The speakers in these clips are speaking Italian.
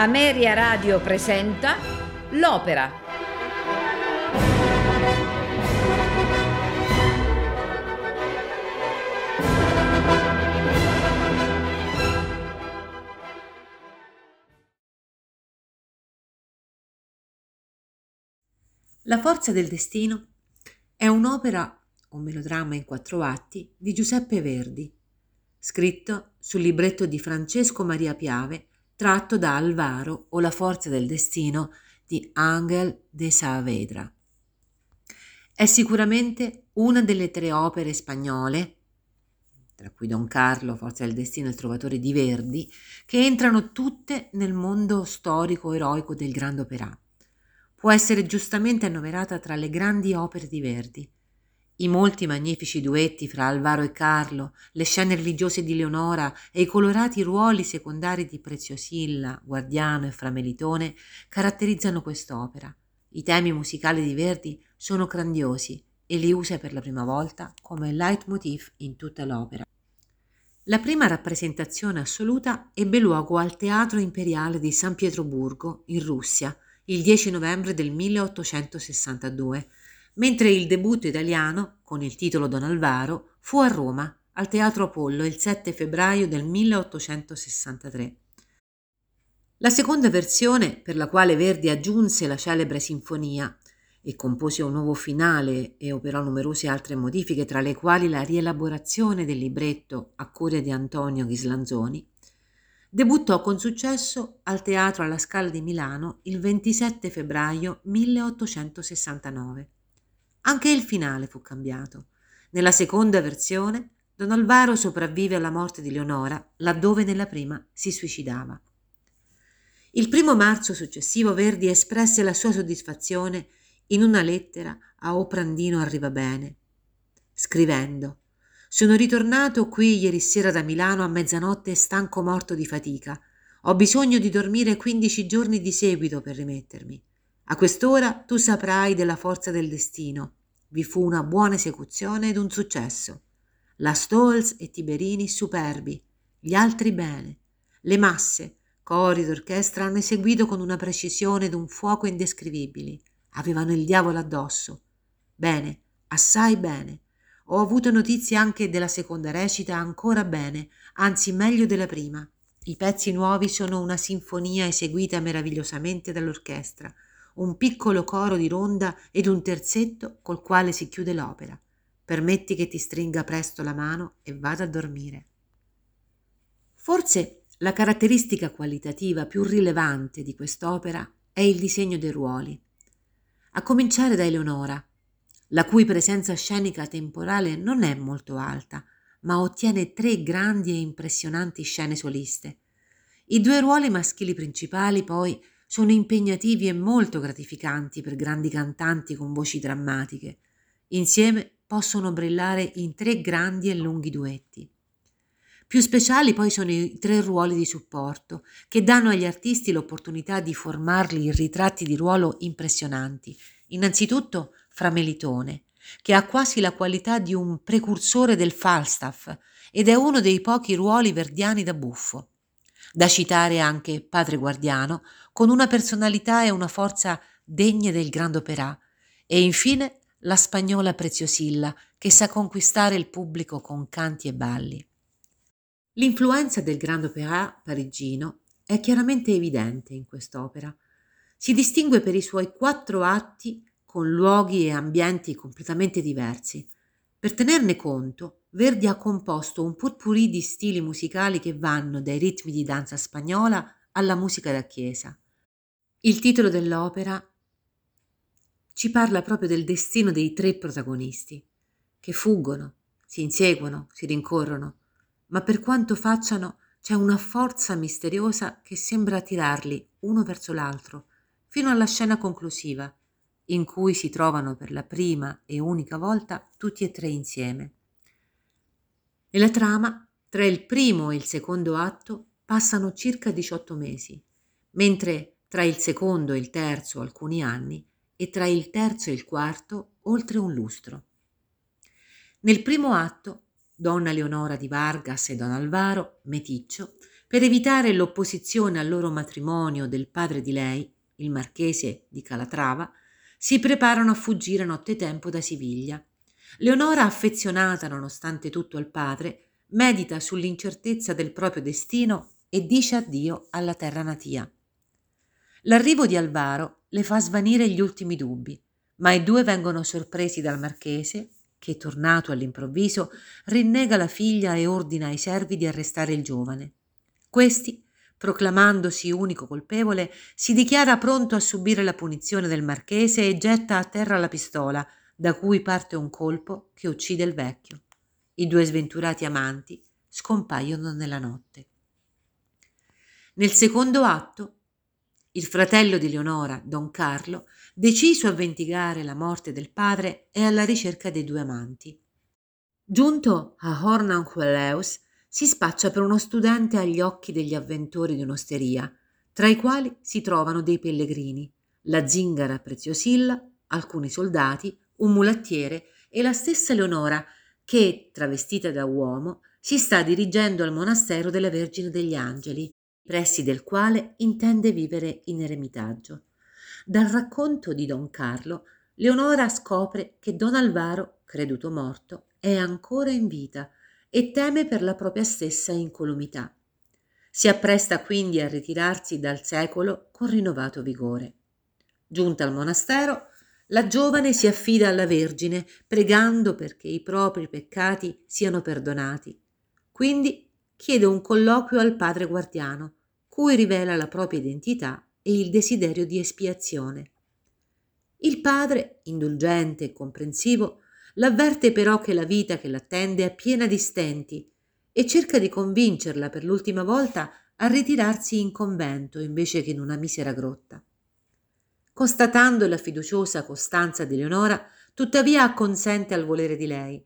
Ameria Radio presenta L'Opera. La forza del destino è un'opera, un melodramma in quattro atti, di Giuseppe Verdi, scritto sul libretto di Francesco Maria Piave tratto da Alvaro o La forza del destino di Angel de Saavedra. È sicuramente una delle tre opere spagnole, tra cui Don Carlo, Forza del Destino e Il Trovatore di Verdi, che entrano tutte nel mondo storico eroico del Grande Opera. Può essere giustamente annoverata tra le grandi opere di Verdi, i molti magnifici duetti fra Alvaro e Carlo, le scene religiose di Leonora e i colorati ruoli secondari di Preziosilla, Guardiano e Framelitone caratterizzano quest'opera. I temi musicali di Verdi sono grandiosi e li usa per la prima volta come leitmotiv in tutta l'opera. La prima rappresentazione assoluta ebbe luogo al Teatro Imperiale di San Pietroburgo, in Russia, il 10 novembre del 1862 mentre il debutto italiano, con il titolo Don Alvaro, fu a Roma, al Teatro Apollo, il 7 febbraio del 1863. La seconda versione, per la quale Verdi aggiunse la celebre sinfonia e compose un nuovo finale e operò numerose altre modifiche, tra le quali la rielaborazione del libretto a cura di Antonio Ghislanzoni, debuttò con successo al Teatro alla Scala di Milano il 27 febbraio 1869. Anche il finale fu cambiato. Nella seconda versione, Don Alvaro sopravvive alla morte di Leonora, laddove nella prima si suicidava. Il primo marzo successivo Verdi espresse la sua soddisfazione in una lettera a Oprandino Arrivabene, scrivendo Sono ritornato qui ieri sera da Milano a mezzanotte stanco morto di fatica. Ho bisogno di dormire quindici giorni di seguito per rimettermi. A quest'ora tu saprai della forza del destino. Vi fu una buona esecuzione ed un successo. La Stolz e Tiberini superbi, gli altri bene. Le masse, cori d'orchestra hanno eseguito con una precisione ed un fuoco indescrivibili. Avevano il diavolo addosso. Bene, assai bene. Ho avuto notizie anche della seconda recita ancora bene, anzi meglio della prima. I pezzi nuovi sono una sinfonia eseguita meravigliosamente dall'orchestra un piccolo coro di ronda ed un terzetto col quale si chiude l'opera. Permetti che ti stringa presto la mano e vada a dormire. Forse la caratteristica qualitativa più rilevante di quest'opera è il disegno dei ruoli. A cominciare da Eleonora, la cui presenza scenica temporale non è molto alta, ma ottiene tre grandi e impressionanti scene soliste. I due ruoli maschili principali, poi, sono impegnativi e molto gratificanti per grandi cantanti con voci drammatiche. Insieme possono brillare in tre grandi e lunghi duetti. Più speciali poi sono i tre ruoli di supporto, che danno agli artisti l'opportunità di formarli in ritratti di ruolo impressionanti. Innanzitutto Framelitone, che ha quasi la qualità di un precursore del Falstaff ed è uno dei pochi ruoli verdiani da buffo. Da citare anche Padre Guardiano, con una personalità e una forza degne del grande opera, e infine la spagnola Preziosilla, che sa conquistare il pubblico con canti e balli. L'influenza del grande opera parigino è chiaramente evidente in quest'opera. Si distingue per i suoi quattro atti con luoghi e ambienti completamente diversi. Per tenerne conto, Verdi ha composto un potpourri di stili musicali che vanno dai ritmi di danza spagnola alla musica da chiesa. Il titolo dell'opera ci parla proprio del destino dei tre protagonisti, che fuggono, si inseguono, si rincorrono, ma per quanto facciano c'è una forza misteriosa che sembra tirarli uno verso l'altro, fino alla scena conclusiva, in cui si trovano per la prima e unica volta tutti e tre insieme. Nella trama, tra il primo e il secondo atto passano circa 18 mesi, mentre tra il secondo e il terzo alcuni anni e tra il terzo e il quarto oltre un lustro. Nel primo atto, donna Leonora di Vargas e don Alvaro, meticcio, per evitare l'opposizione al loro matrimonio del padre di lei, il marchese di Calatrava, si preparano a fuggire nottetempo da Siviglia. Leonora, affezionata nonostante tutto al padre, medita sull'incertezza del proprio destino e dice addio alla terra natia. L'arrivo di Alvaro le fa svanire gli ultimi dubbi, ma i due vengono sorpresi dal marchese, che, tornato all'improvviso, rinnega la figlia e ordina ai servi di arrestare il giovane. Questi, proclamandosi unico colpevole, si dichiara pronto a subire la punizione del marchese e getta a terra la pistola, da cui parte un colpo che uccide il vecchio. I due sventurati amanti scompaiono nella notte. Nel secondo atto, il fratello di Leonora, Don Carlo, deciso a vendicare la morte del padre, è alla ricerca dei due amanti. Giunto a Hornanqueleus, si spaccia per uno studente agli occhi degli avventori di un'osteria, tra i quali si trovano dei pellegrini, la zingara Preziosilla, alcuni soldati, un mulattiere e la stessa Leonora che, travestita da uomo, si sta dirigendo al monastero della Vergine degli Angeli, pressi del quale intende vivere in eremitaggio. Dal racconto di Don Carlo, Leonora scopre che Don Alvaro, creduto morto, è ancora in vita e teme per la propria stessa incolumità. Si appresta quindi a ritirarsi dal secolo con rinnovato vigore. Giunta al monastero, la giovane si affida alla Vergine, pregando perché i propri peccati siano perdonati. Quindi chiede un colloquio al padre guardiano, cui rivela la propria identità e il desiderio di espiazione. Il padre, indulgente e comprensivo, l'avverte però che la vita che l'attende è piena di stenti e cerca di convincerla per l'ultima volta a ritirarsi in convento invece che in una misera grotta. Constatando la fiduciosa costanza di Leonora, tuttavia acconsente al volere di lei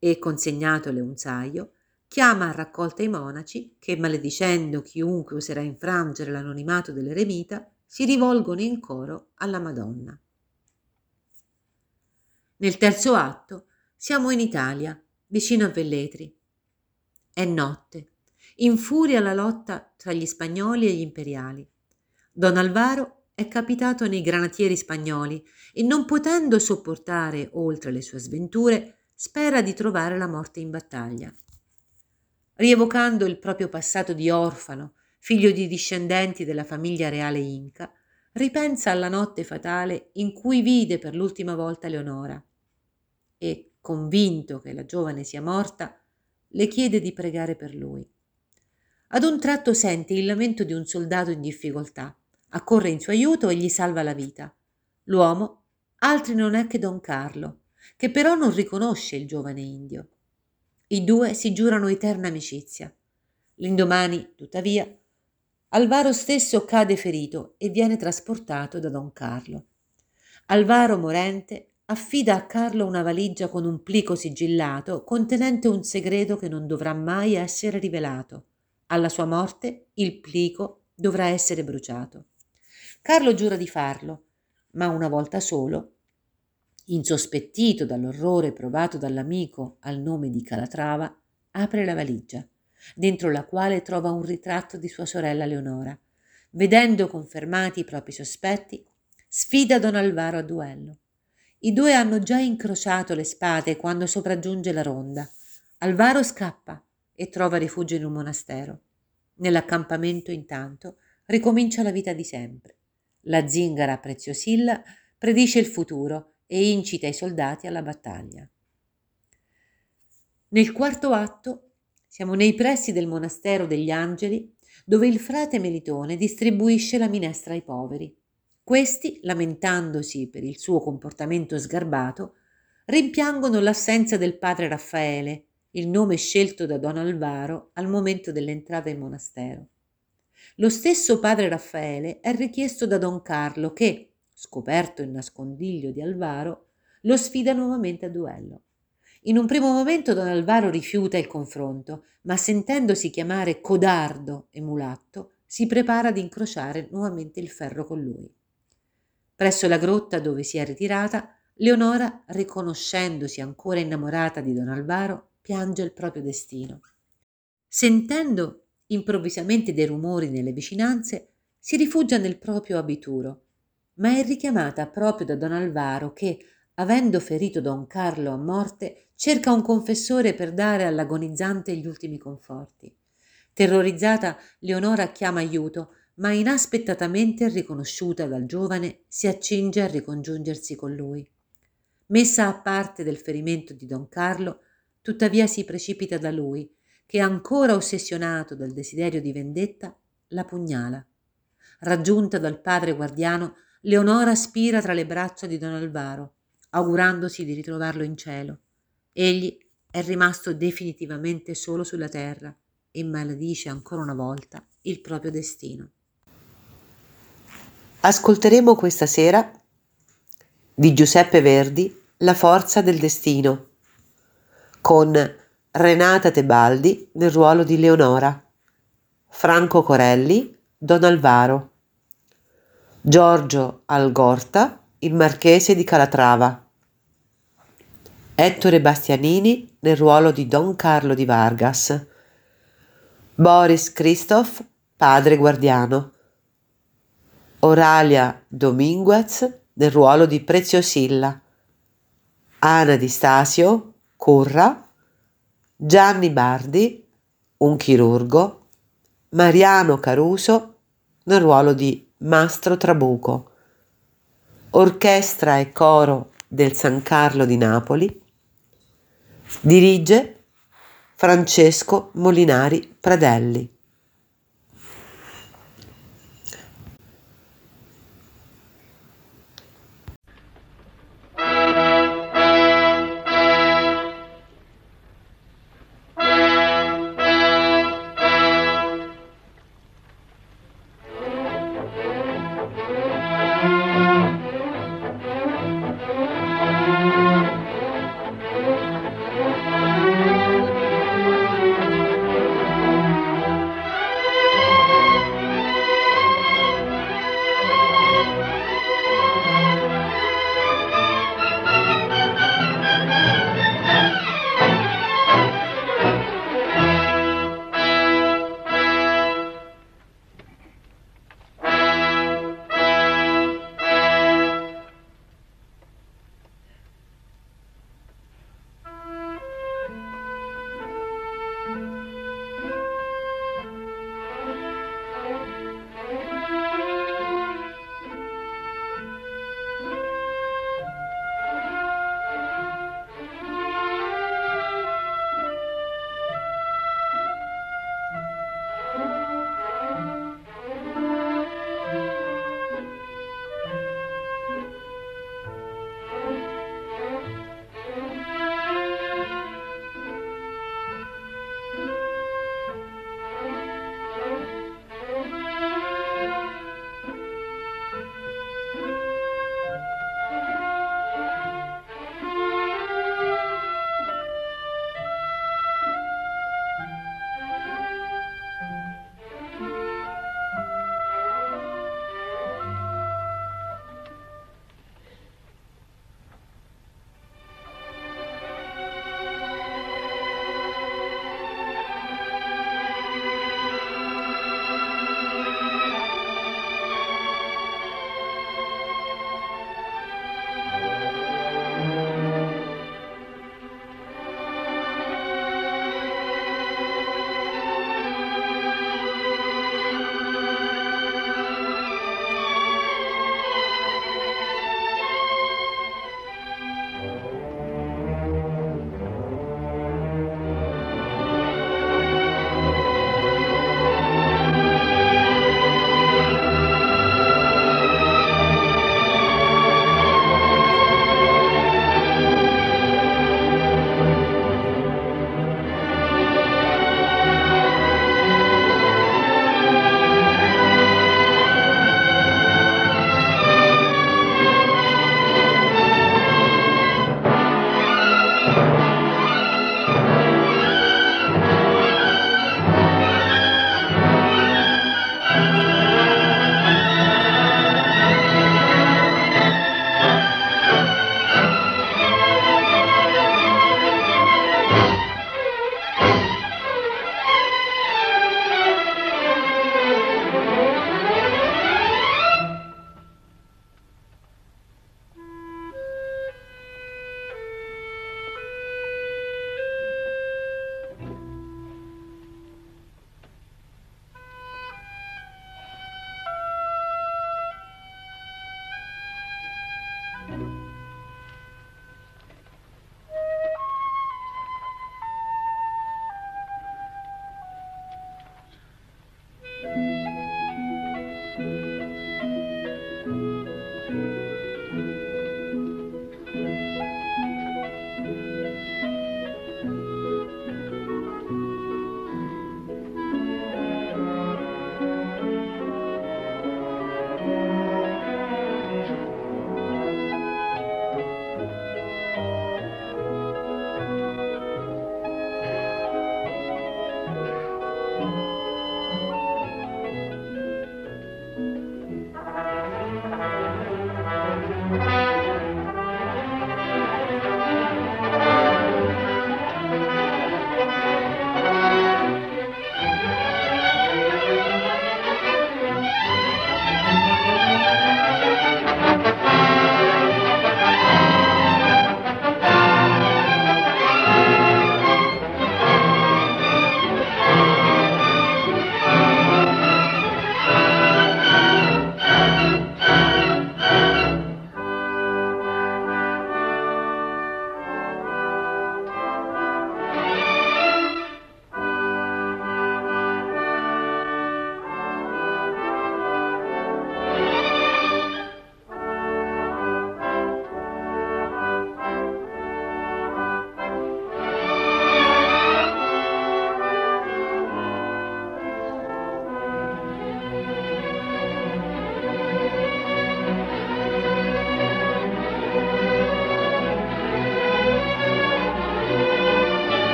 e, consegnatole un saio, chiama a raccolta i monaci che, maledicendo chiunque oserà infrangere l'anonimato dell'eremita, si rivolgono in coro alla Madonna. Nel terzo atto siamo in Italia, vicino a Velletri. È notte. Infuria la lotta tra gli spagnoli e gli imperiali. Don Alvaro è capitato nei granatieri spagnoli e non potendo sopportare oltre le sue sventure, spera di trovare la morte in battaglia rievocando il proprio passato di orfano, figlio di discendenti della famiglia reale inca, ripensa alla notte fatale in cui vide per l'ultima volta Leonora e, convinto che la giovane sia morta, le chiede di pregare per lui. Ad un tratto sente il lamento di un soldato in difficoltà, accorre in suo aiuto e gli salva la vita. L'uomo altri non è che Don Carlo, che però non riconosce il giovane indio. I due si giurano eterna amicizia. L'indomani, tuttavia, Alvaro stesso cade ferito e viene trasportato da Don Carlo. Alvaro, morente, affida a Carlo una valigia con un plico sigillato contenente un segreto che non dovrà mai essere rivelato. Alla sua morte il plico dovrà essere bruciato. Carlo giura di farlo, ma una volta solo insospettito dall'orrore provato dall'amico al nome di Calatrava, apre la valigia, dentro la quale trova un ritratto di sua sorella Leonora. Vedendo confermati i propri sospetti, sfida Don Alvaro a duello. I due hanno già incrociato le spade quando sopraggiunge la ronda. Alvaro scappa e trova rifugio in un monastero. Nell'accampamento, intanto, ricomincia la vita di sempre. La zingara Preziosilla predice il futuro e incita i soldati alla battaglia. Nel quarto atto siamo nei pressi del monastero degli angeli dove il frate Melitone distribuisce la minestra ai poveri. Questi, lamentandosi per il suo comportamento sgarbato, rimpiangono l'assenza del padre Raffaele, il nome scelto da Don Alvaro al momento dell'entrata in monastero. Lo stesso padre Raffaele è richiesto da Don Carlo che, scoperto il nascondiglio di Alvaro, lo sfida nuovamente a duello. In un primo momento Don Alvaro rifiuta il confronto, ma sentendosi chiamare codardo e mulatto, si prepara ad incrociare nuovamente il ferro con lui. Presso la grotta dove si è ritirata, Leonora, riconoscendosi ancora innamorata di Don Alvaro, piange il proprio destino. Sentendo improvvisamente dei rumori nelle vicinanze, si rifugia nel proprio abituro, ma è richiamata proprio da don Alvaro che, avendo ferito don Carlo a morte, cerca un confessore per dare all'agonizzante gli ultimi conforti. Terrorizzata, Leonora chiama aiuto, ma inaspettatamente riconosciuta dal giovane si accinge a ricongiungersi con lui. Messa a parte del ferimento di don Carlo, tuttavia si precipita da lui, che ancora ossessionato dal desiderio di vendetta, la pugnala. Raggiunta dal padre guardiano, Leonora spira tra le braccia di don Alvaro, augurandosi di ritrovarlo in cielo. Egli è rimasto definitivamente solo sulla terra e maledice ancora una volta il proprio destino. Ascolteremo questa sera di Giuseppe Verdi La forza del destino con Renata Tebaldi nel ruolo di Leonora, Franco Corelli, Don Alvaro, Giorgio Algorta, il marchese di Calatrava, Ettore Bastianini nel ruolo di Don Carlo di Vargas, Boris Christoph, padre guardiano, Oralia Dominguez nel ruolo di Preziosilla, Ana Di Stasio, Curra, Gianni Bardi, un chirurgo, Mariano Caruso nel ruolo di Mastro Trabuco, orchestra e coro del San Carlo di Napoli, dirige Francesco Molinari Pradelli.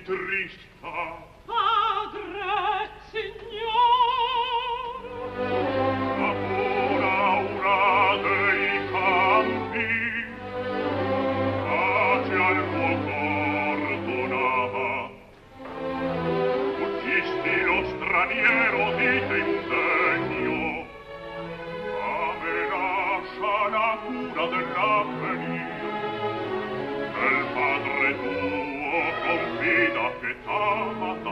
Perché vida che t'ama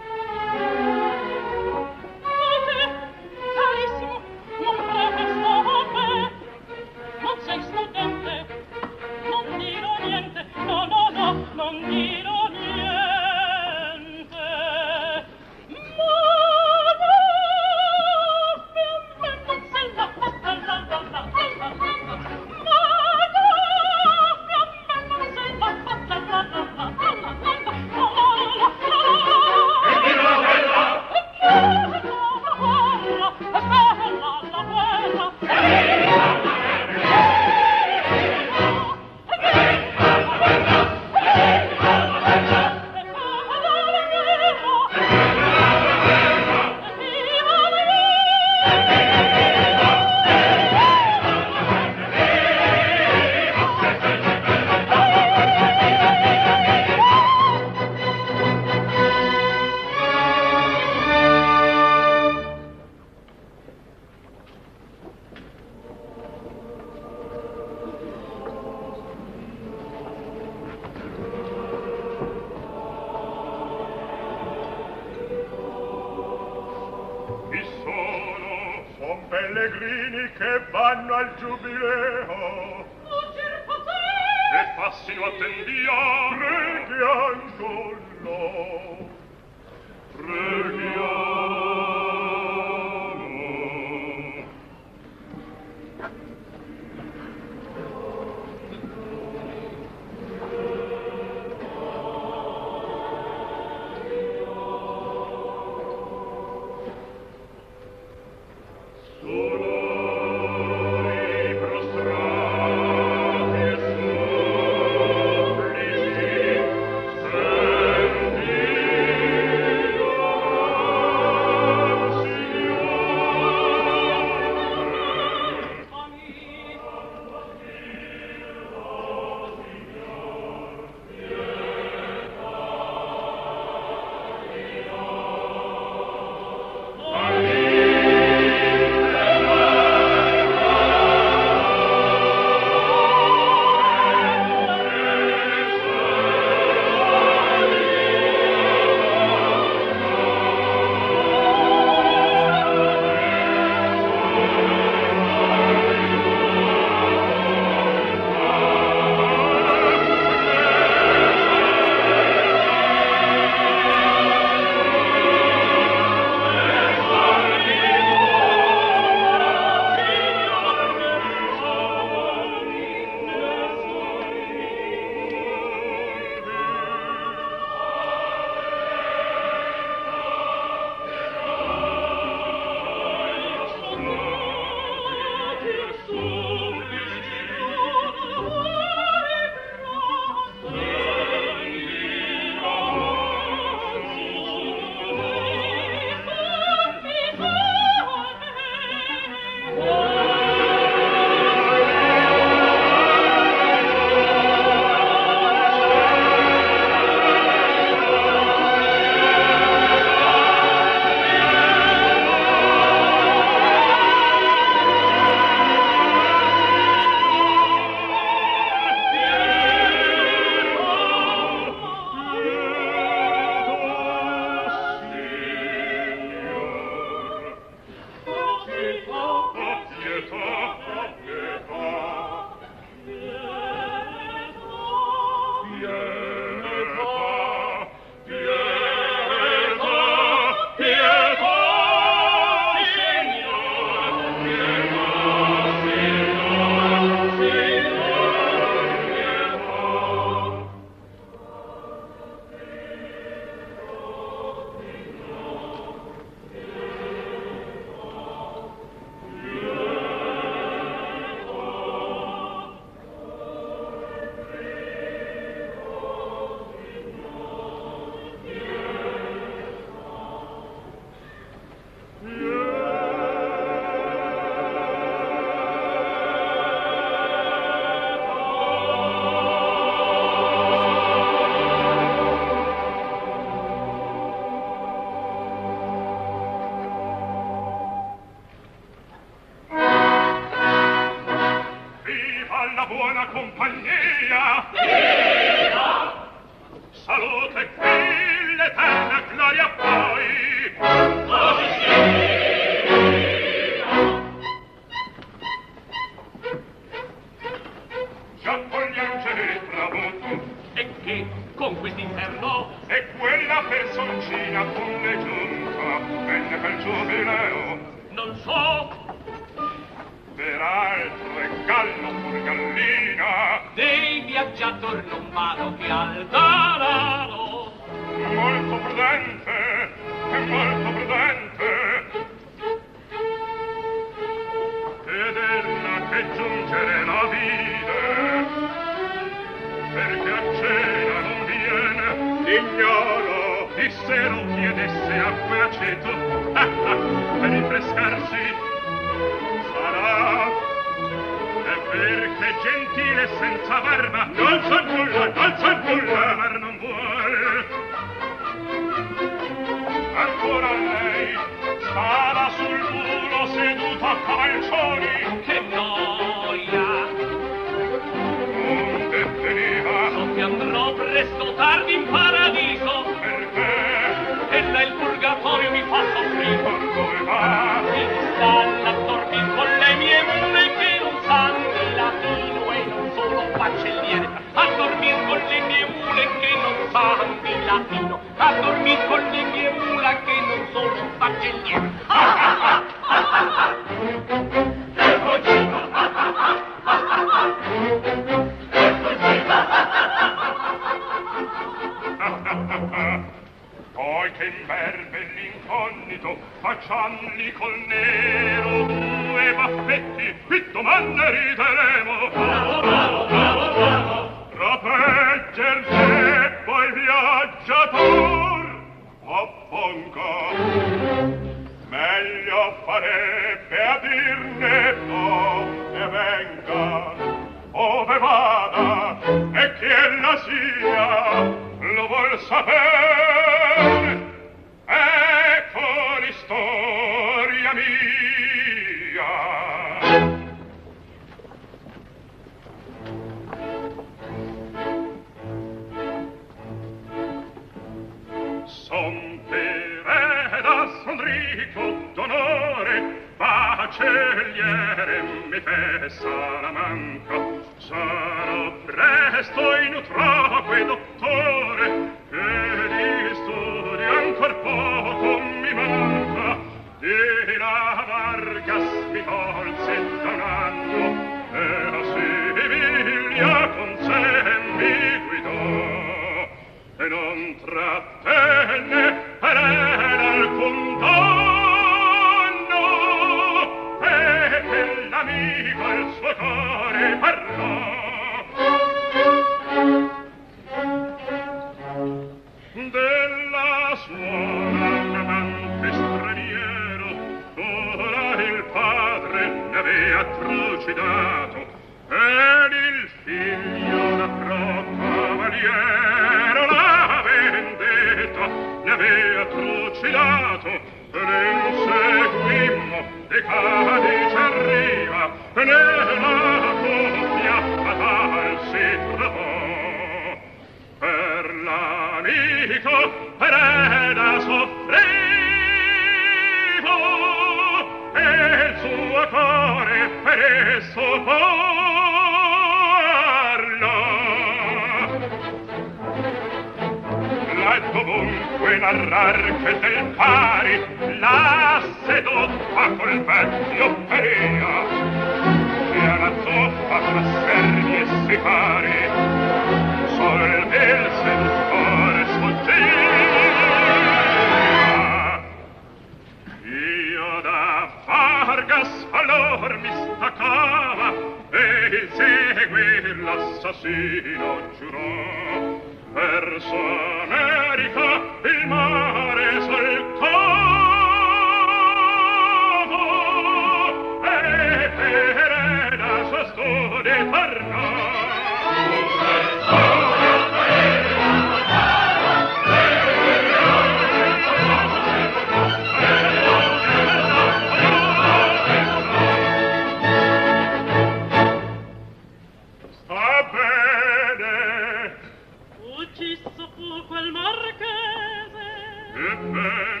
Hippen.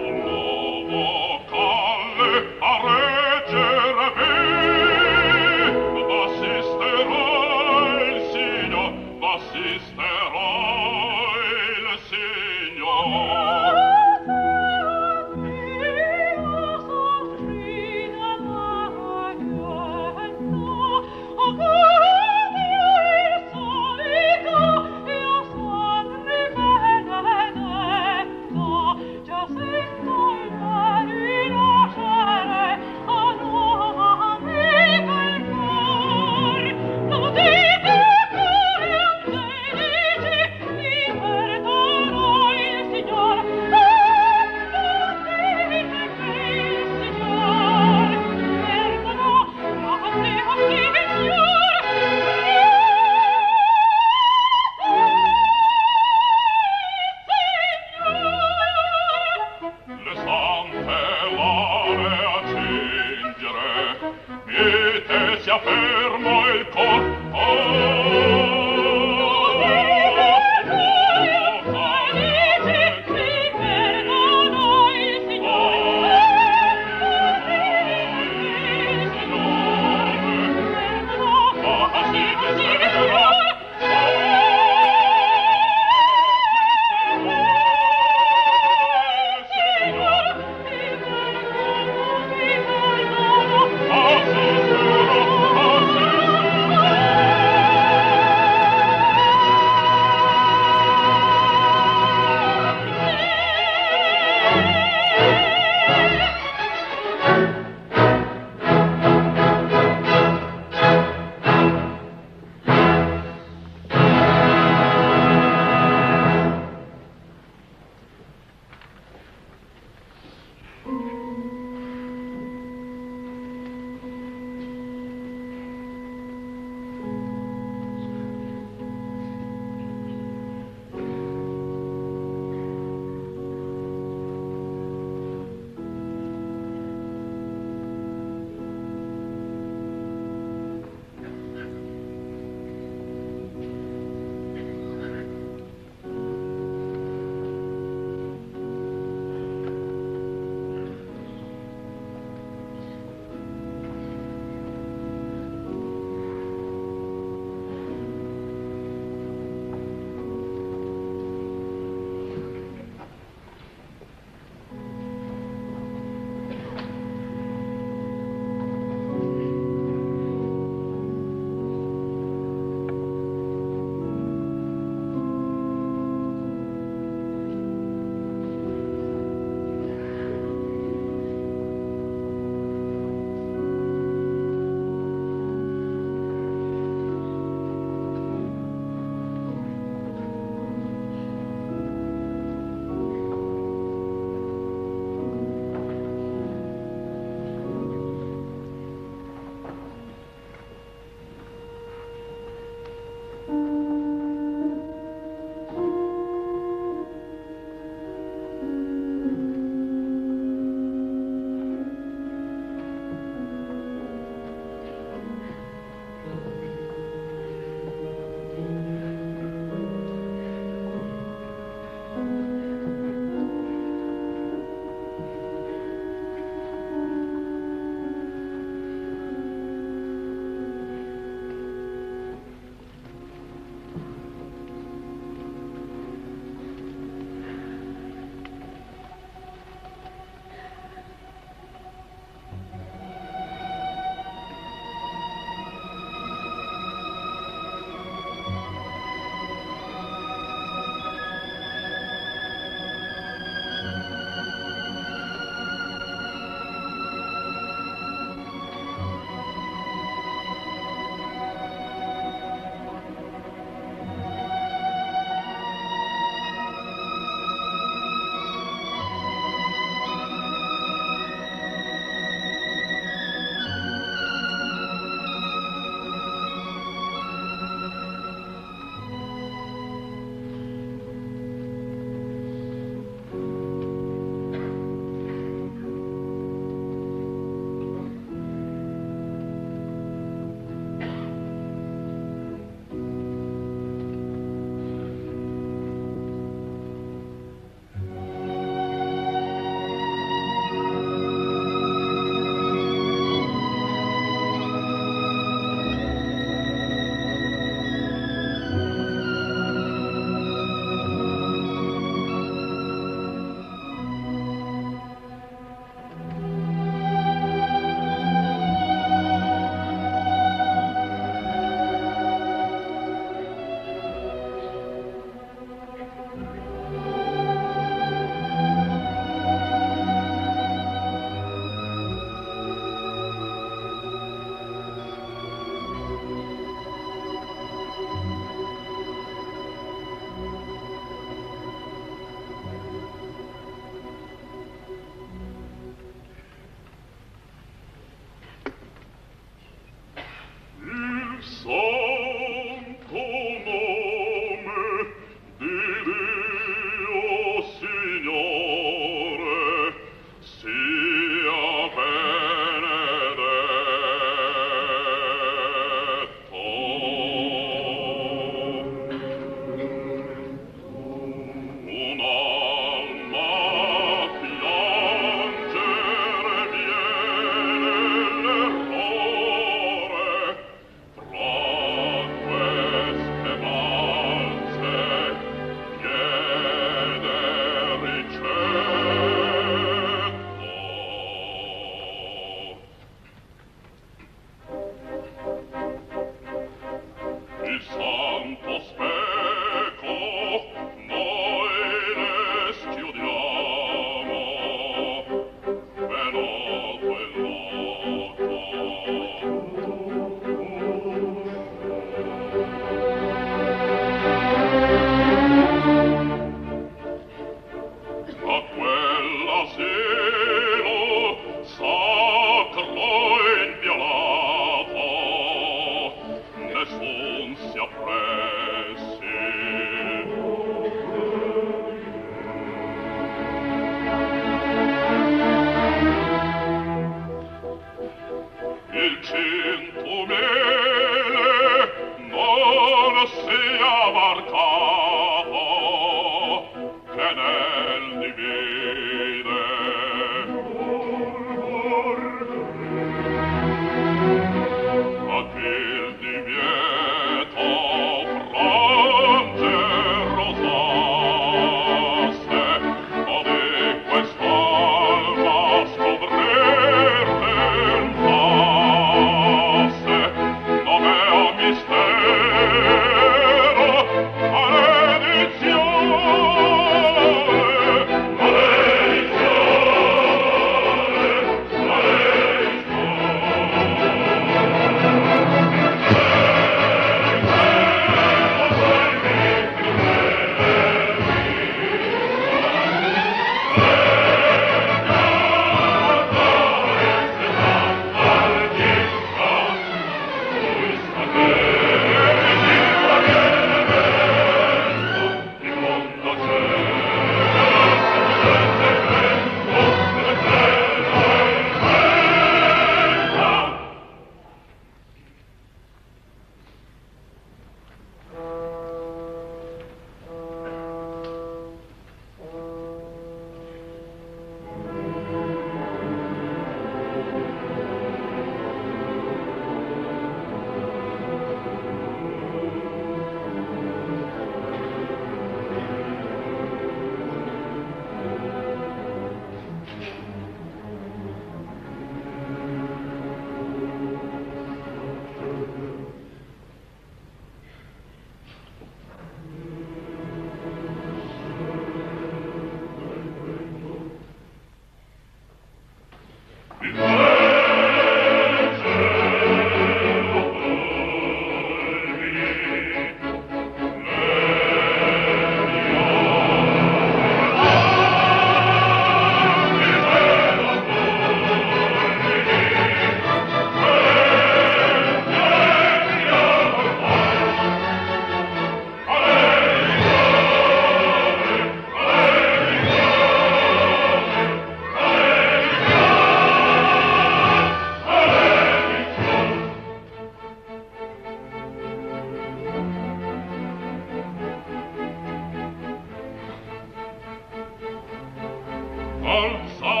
Forza!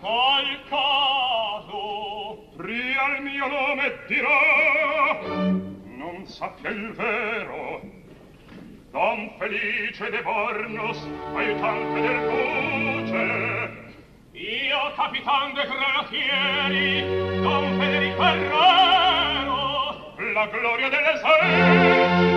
qual caso pria il mio nome dirà non sappia il vero. Don felice de bornos aiutante del duce. Io capitan de granatieri don federico herrero la gloria delle sorelle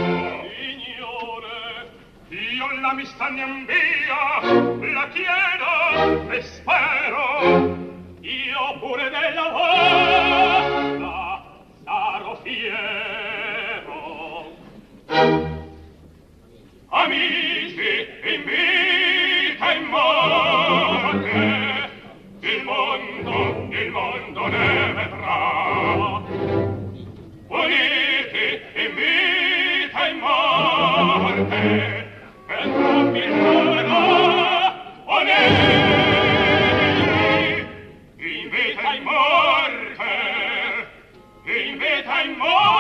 io l'amistà mia la chiedo e spero. Io pure della vostra sarò fiero. Amici in vita e in morte. Il mondo il mondo ne vedrà. Uniti in vita e in morte in vita in morte! In vita in morte!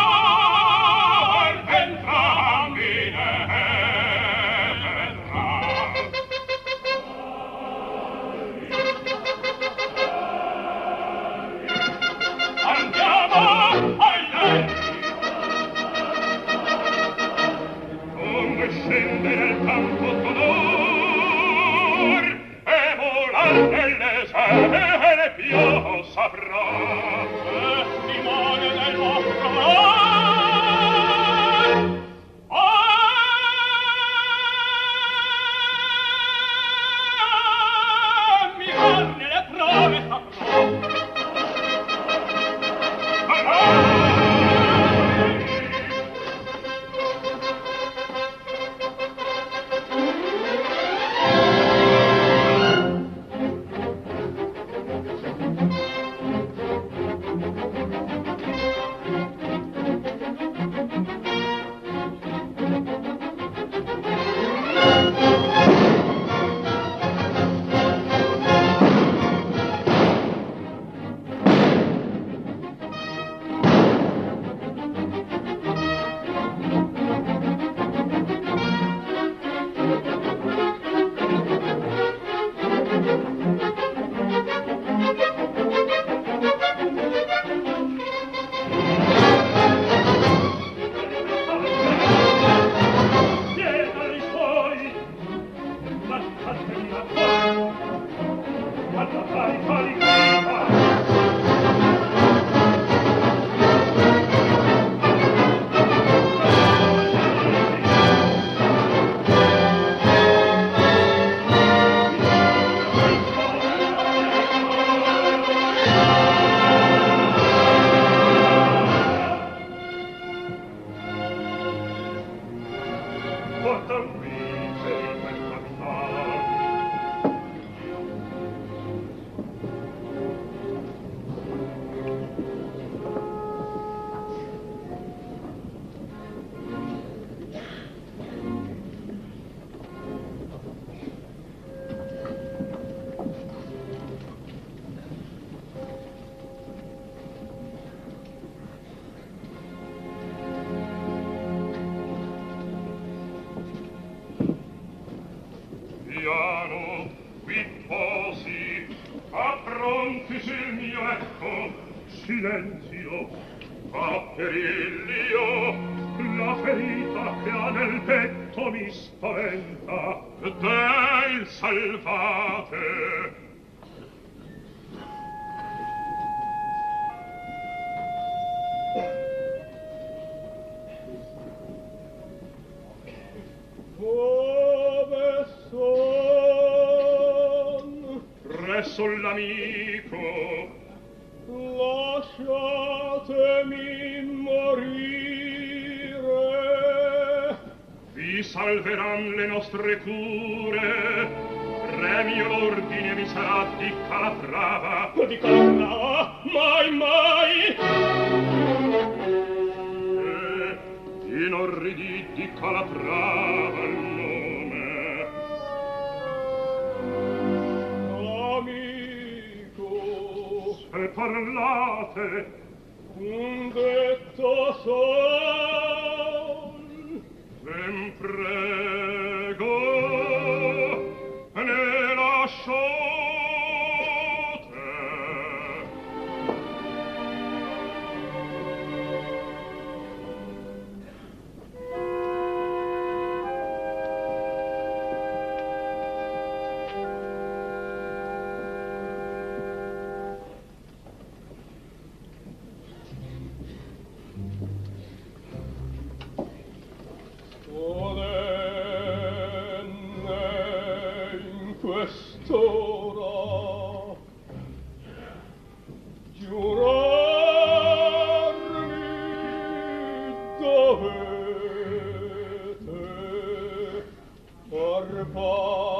report.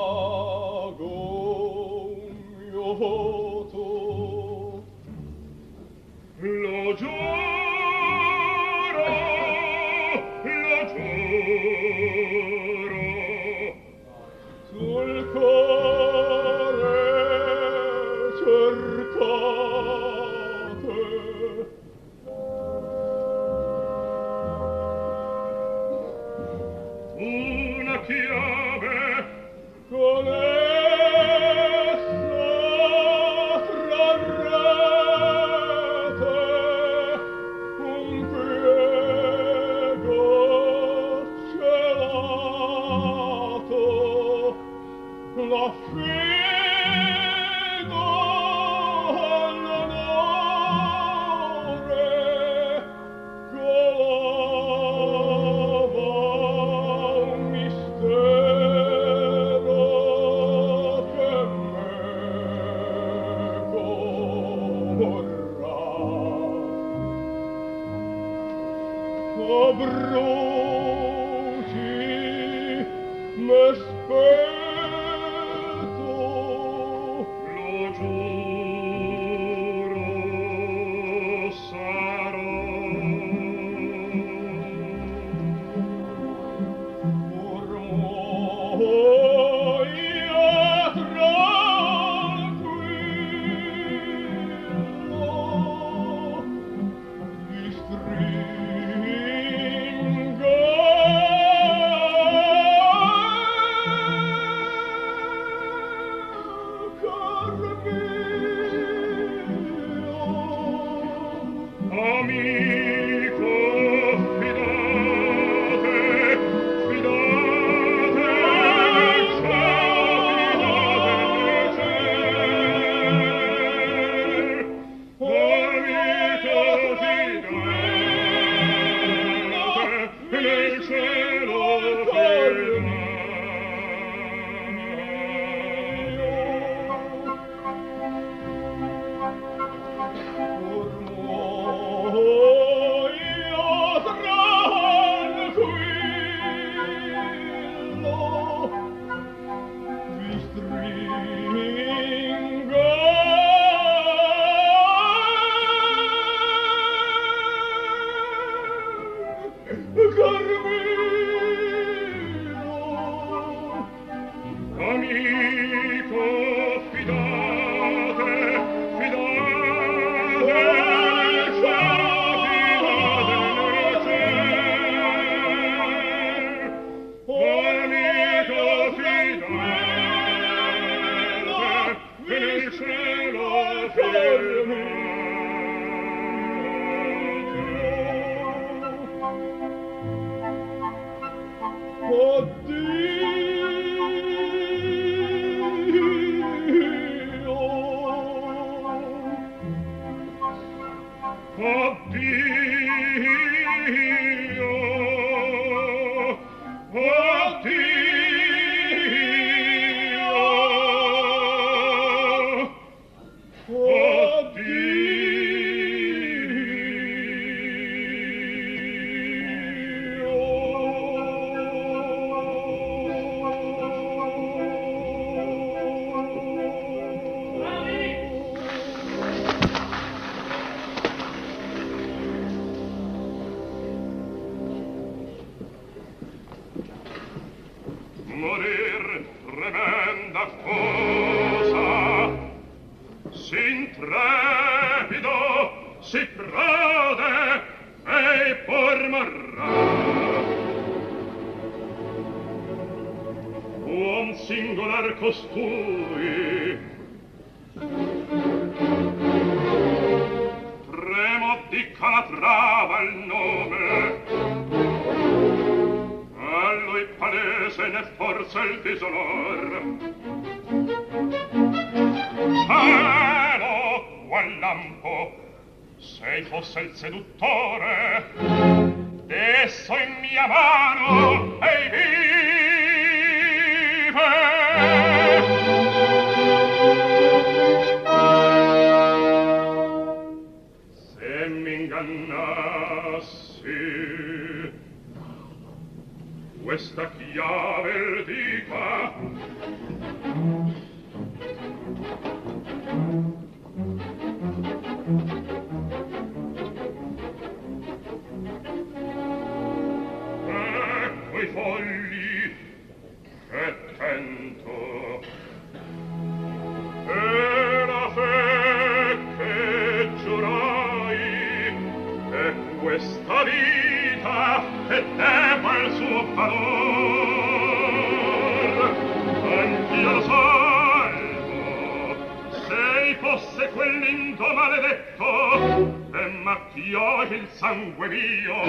sangue mio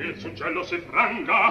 il suggello si franga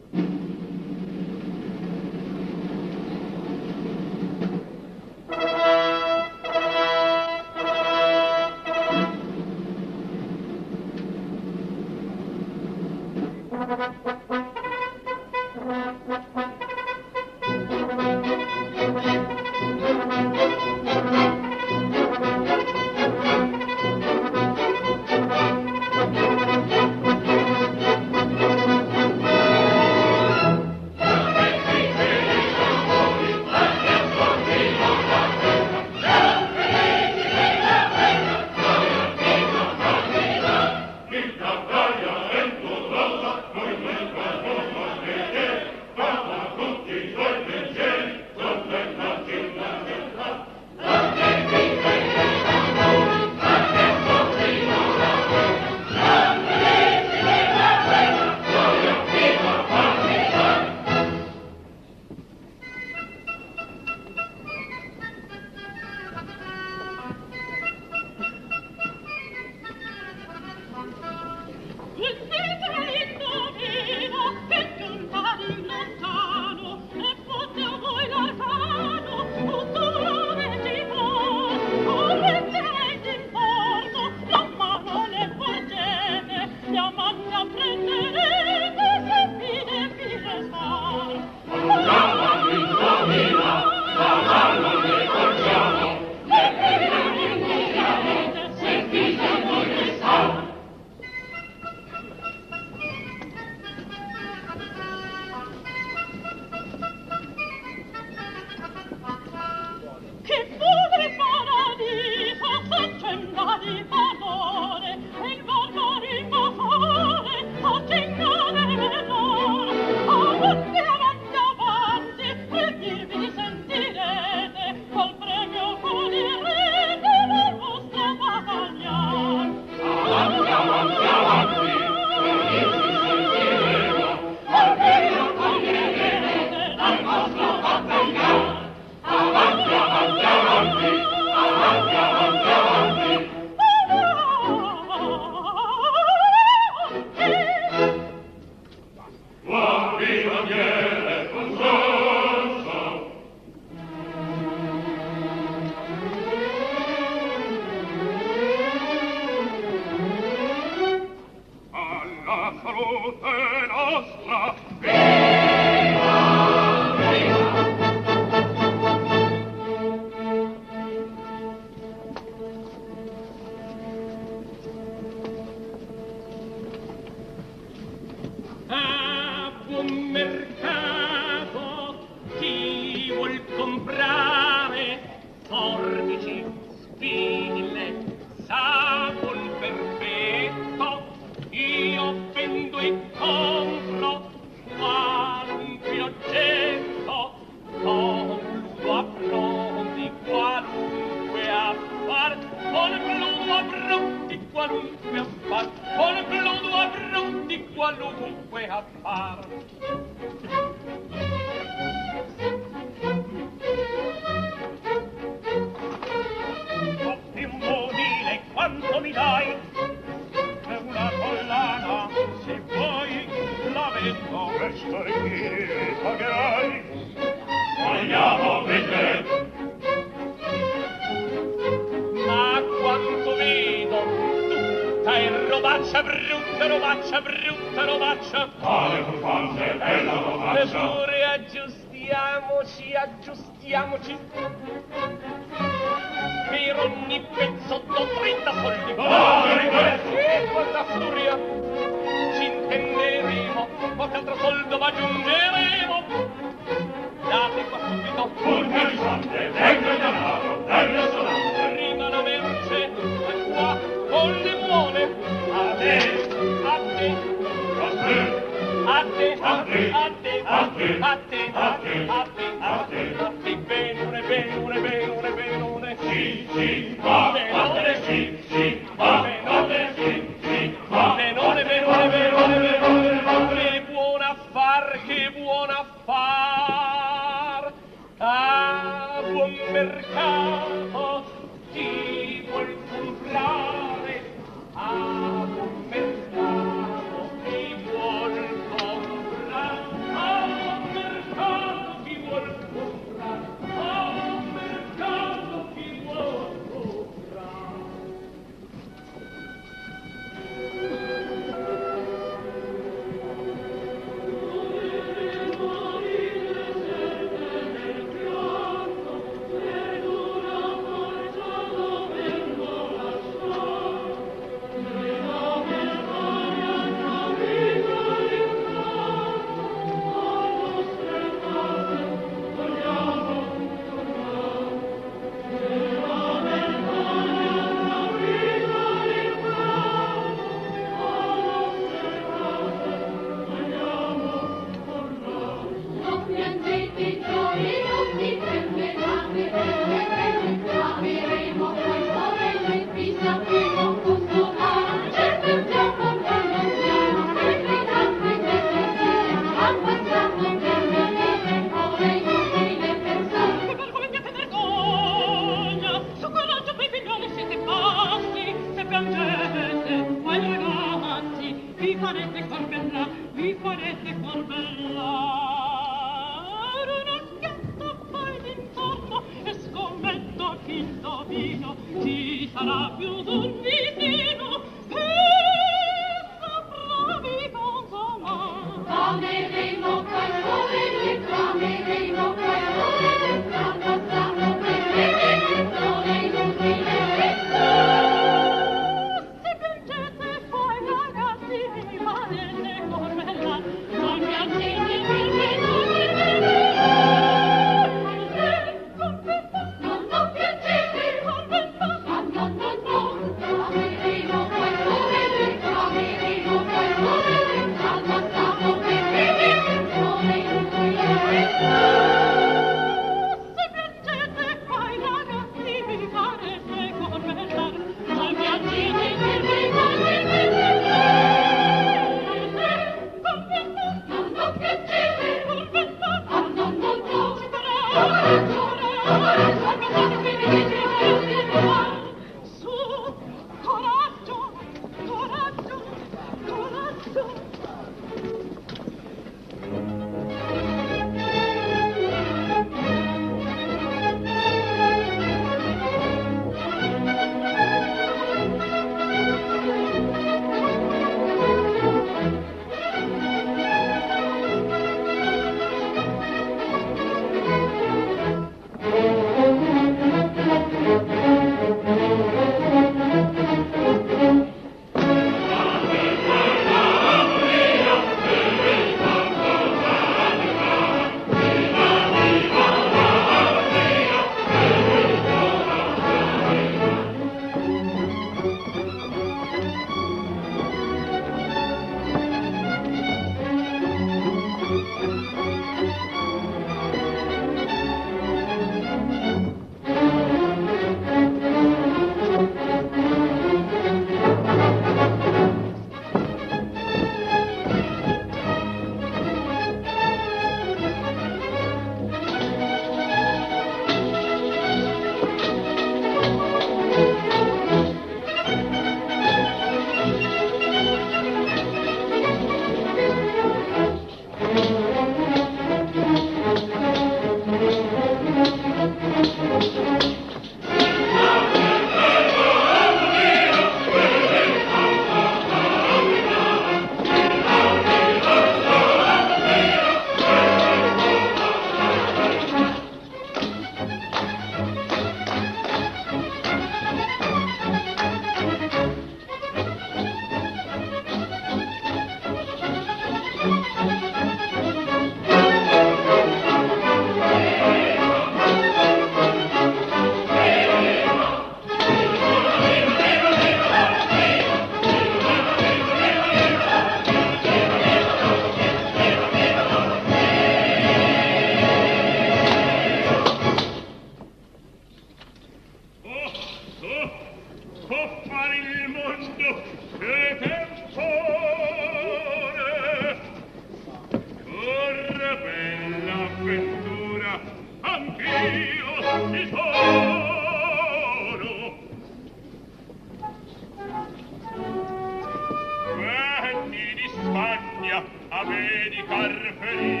scarpe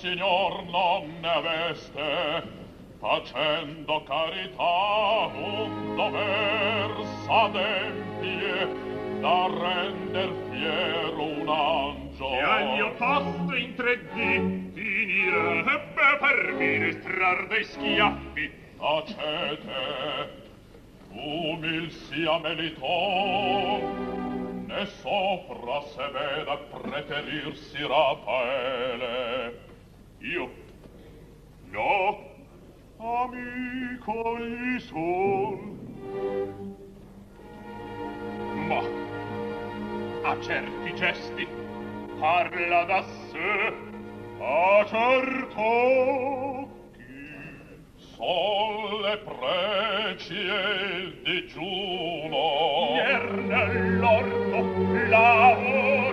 signor non ne aveste facendo carità un dover s'adempie da render fiero un angio. E al mio posto in tre d finirebbe per ministrar dei schiaffi. Tacete umil sia meliton ne sopra se veda preterirsi rapaele io no amico gli son. Ma, a certi gesti, parla da sé, a certo chi son le preci e il digiuno. Ier nell'orto lavorava,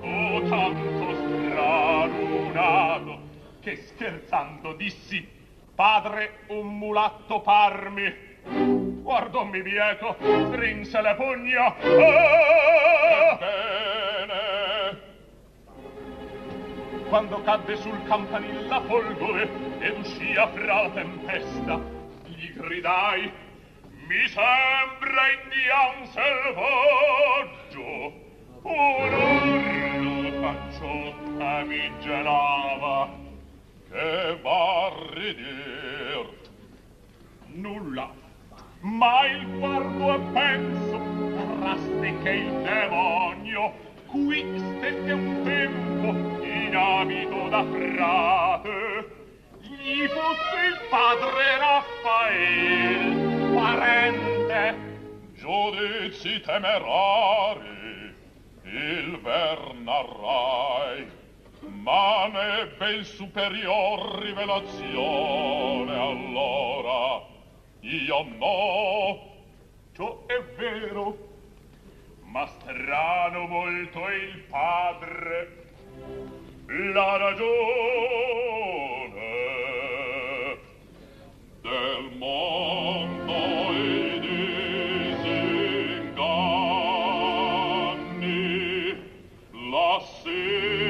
o tanto stralunato, che scherzando dissi, padre, un mulatto parmi. Guardommi bieco, strinse le pugna. Ah! Bene, quando cadde sul campanil la folgore ed uscia fra la tempesta gli gridai mi sembra indian selvaggio un urlo facciotta mi gelava che barri dirt nulla ma il guardo e penso traste che il demonio qui stette un tempo in abito da frate. Gli fosse il padre Raffael parente giudizi temerari il ver narrai ma ne ben superior rivelazione allora. Io no ciò è vero. Ma strano molto è il padre. La ragione del mondo i disinganni. L'assidua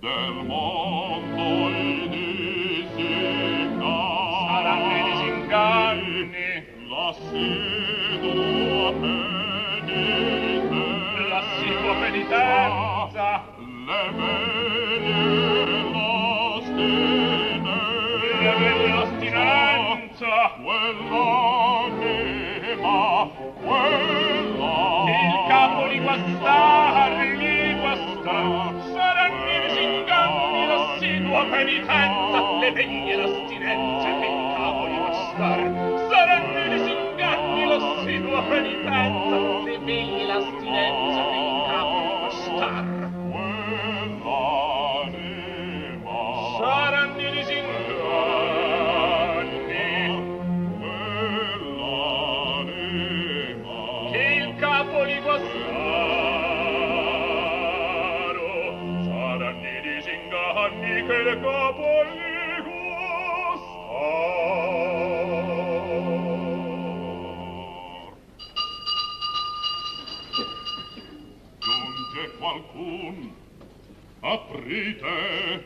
del mondo i disinganni. Saranno i disinganni. L'assidua penitenza. L'assidua penitenza. Le veglie l'ostinenza. Le veglie l'ostinenza. Quell'anima quell'anima il capo di guastar li guastar Vergangenheit aprite.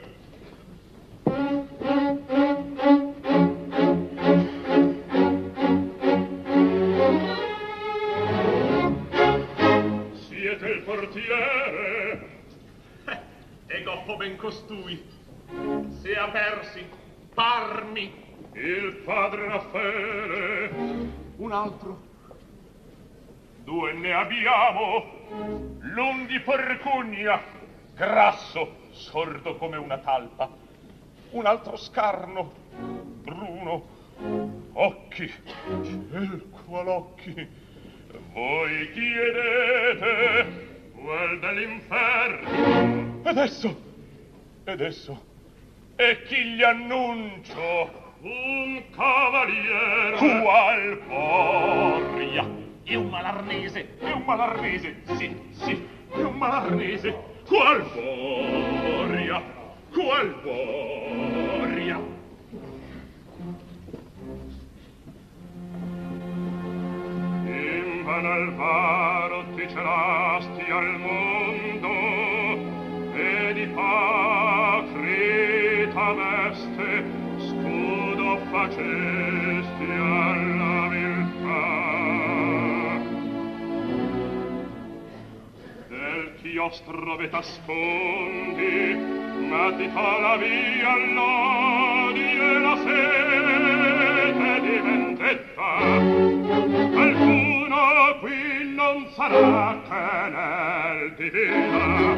Siete il portiere. Eh, e goffa ben costui se apersi parmi. Il padre Raffaele. Un altro. Due ne abbiamo. L'un di porcugna grasso sordo come una talpa. Un altro scarno bruno. Occhi ciel qual occhi voi chiedete quel dell'inferno. Ed esso ed esso. E chi gli annuncio? Un cavaliere. Qual porria è un malarnese è un malarnese. Sì sì è un malarnese qual boria qual boria in van al varo ti celasti al mondo e di pacrita veste scudo facesti alla viltà. iostrove t'ascondi, ma ti fa la via l'odi e la sete di vendetta. Qualcuno qui non sarà che nel divina.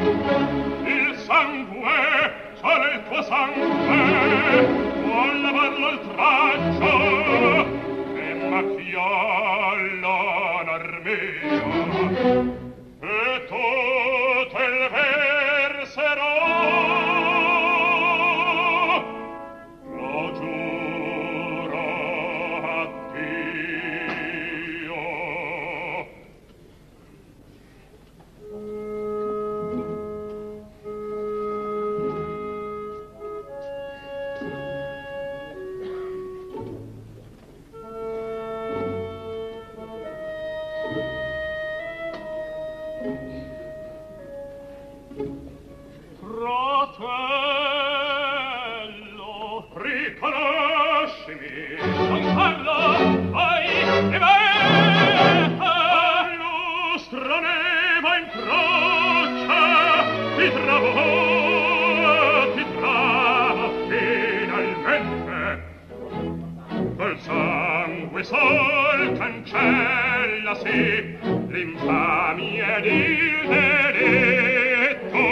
Il sangue, solo il tuo sangue, vuol lavarlo il traccio, e macchiò l'onor mio. E tu, penserò sol cancella se l'infamia del delitto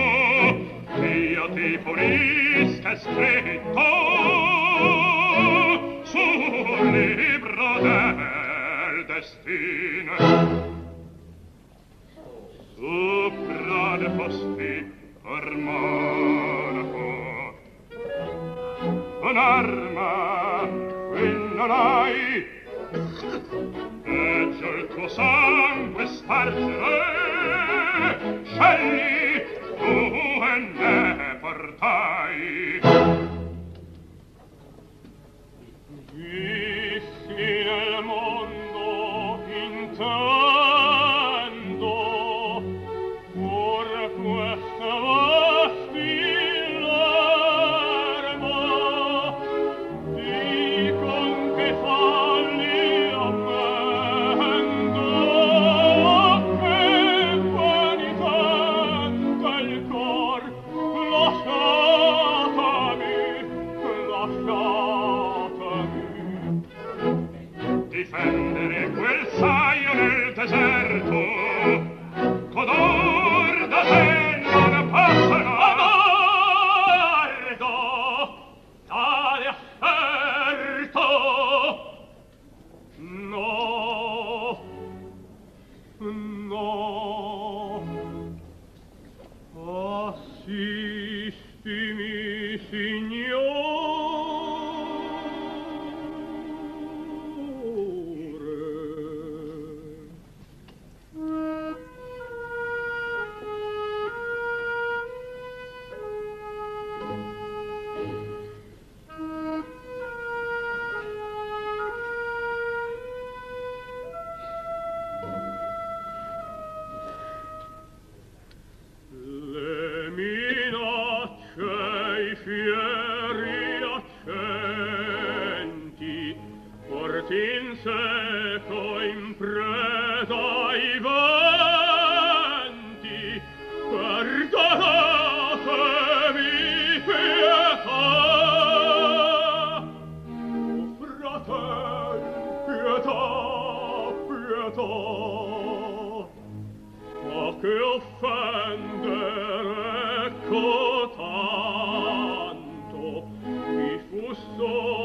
che io ti punisca stretto sul libro del destino. Sopra le posti per monaco. Un'arma qui non hai e già il tuo sangue spargere, scegli tu e ne portai. Vissi nel mondo intero che offendere cotanto mi fu solo